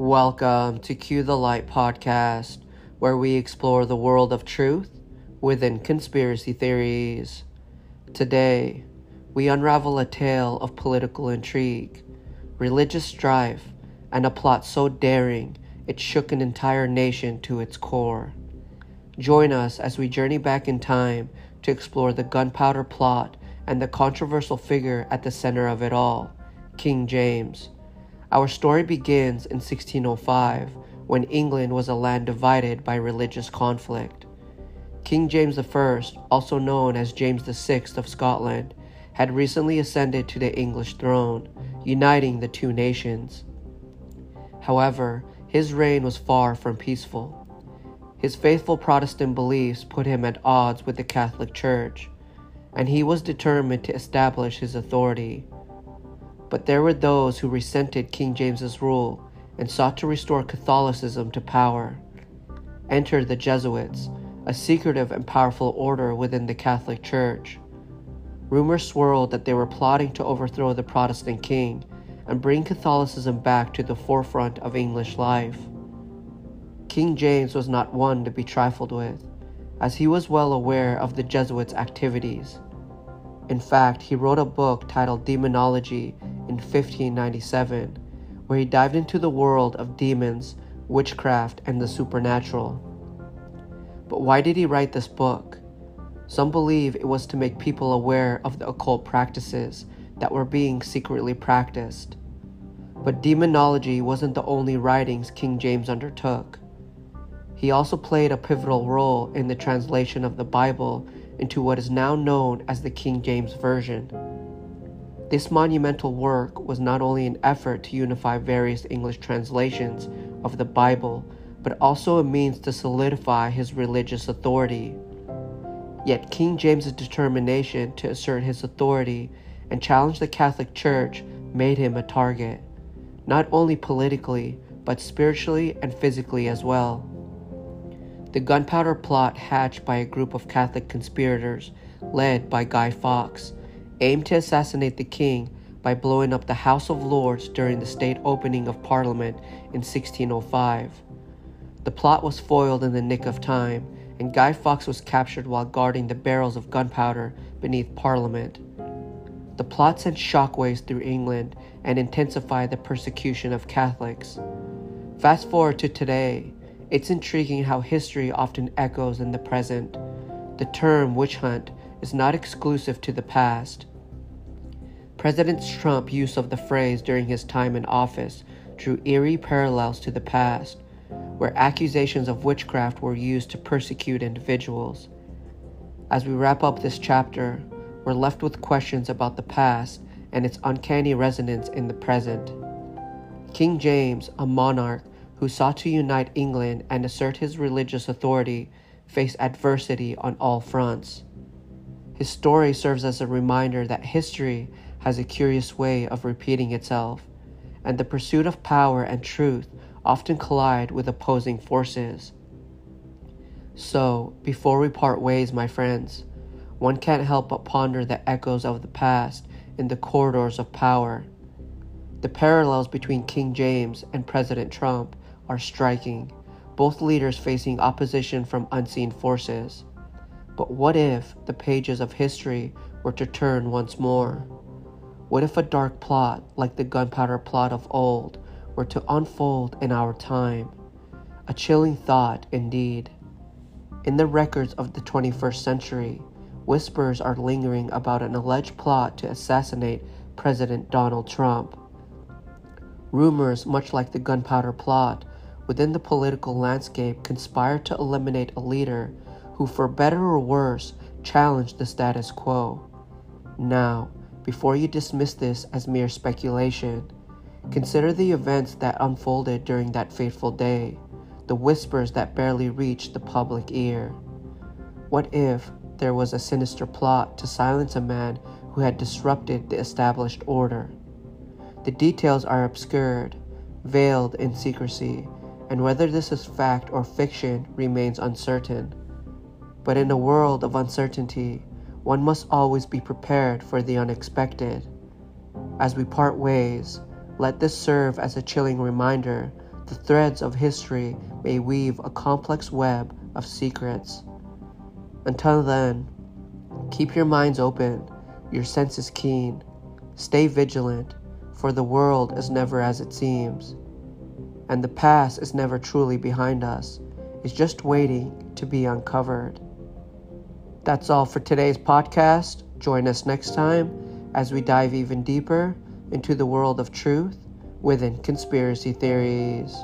Welcome to Cue the Light podcast, where we explore the world of truth within conspiracy theories. Today, we unravel a tale of political intrigue, religious strife, and a plot so daring it shook an entire nation to its core. Join us as we journey back in time to explore the gunpowder plot and the controversial figure at the center of it all, King James. Our story begins in 1605 when England was a land divided by religious conflict. King James I, also known as James VI of Scotland, had recently ascended to the English throne, uniting the two nations. However, his reign was far from peaceful. His faithful Protestant beliefs put him at odds with the Catholic Church, and he was determined to establish his authority. But there were those who resented King James's rule and sought to restore Catholicism to power. Enter the Jesuits, a secretive and powerful order within the Catholic Church. Rumors swirled that they were plotting to overthrow the Protestant king and bring Catholicism back to the forefront of English life. King James was not one to be trifled with, as he was well aware of the Jesuits' activities. In fact, he wrote a book titled Demonology in 1597, where he dived into the world of demons, witchcraft, and the supernatural. But why did he write this book? Some believe it was to make people aware of the occult practices that were being secretly practiced. But demonology wasn't the only writings King James undertook. He also played a pivotal role in the translation of the Bible into what is now known as the King James Version. This monumental work was not only an effort to unify various English translations of the Bible, but also a means to solidify his religious authority. Yet King James's determination to assert his authority and challenge the Catholic Church made him a target, not only politically, but spiritually and physically as well. The gunpowder plot hatched by a group of Catholic conspirators led by Guy Fawkes aimed to assassinate the king by blowing up the House of Lords during the state opening of Parliament in 1605. The plot was foiled in the nick of time, and Guy Fawkes was captured while guarding the barrels of gunpowder beneath Parliament. The plot sent shockwaves through England and intensified the persecution of Catholics. Fast forward to today, it's intriguing how history often echoes in the present. The term witch hunt is not exclusive to the past. President Trump's use of the phrase during his time in office drew eerie parallels to the past, where accusations of witchcraft were used to persecute individuals. As we wrap up this chapter, we're left with questions about the past and its uncanny resonance in the present. King James, a monarch who sought to unite England and assert his religious authority, faced adversity on all fronts. His story serves as a reminder that history has a curious way of repeating itself, and the pursuit of power and truth often collide with opposing forces. So, before we part ways, my friends, one can't help but ponder the echoes of the past in the corridors of power. The parallels between King James and President Trump are striking, both leaders facing opposition from unseen forces. But what if the pages of history were to turn once more? What if a dark plot, like the gunpowder plot of old, were to unfold in our time? A chilling thought, indeed. In the records of the 21st century, whispers are lingering about an alleged plot to assassinate President Donald Trump. Rumors, much like the gunpowder plot, within the political landscape conspire to eliminate a leader who, for better or worse, challenged the status quo. Now, before you dismiss this as mere speculation, consider the events that unfolded during that fateful day, the whispers that barely reached the public ear. What if there was a sinister plot to silence a man who had disrupted the established order? The details are obscured, veiled in secrecy, and whether this is fact or fiction remains uncertain. But in a world of uncertainty, one must always be prepared for the unexpected. As we part ways, let this serve as a chilling reminder the threads of history may weave a complex web of secrets. Until then, keep your minds open, your senses keen, stay vigilant, for the world is never as it seems, and the past is never truly behind us, it's just waiting to be uncovered. That's all for today's podcast. Join us next time as we dive even deeper into the world of truth within conspiracy theories.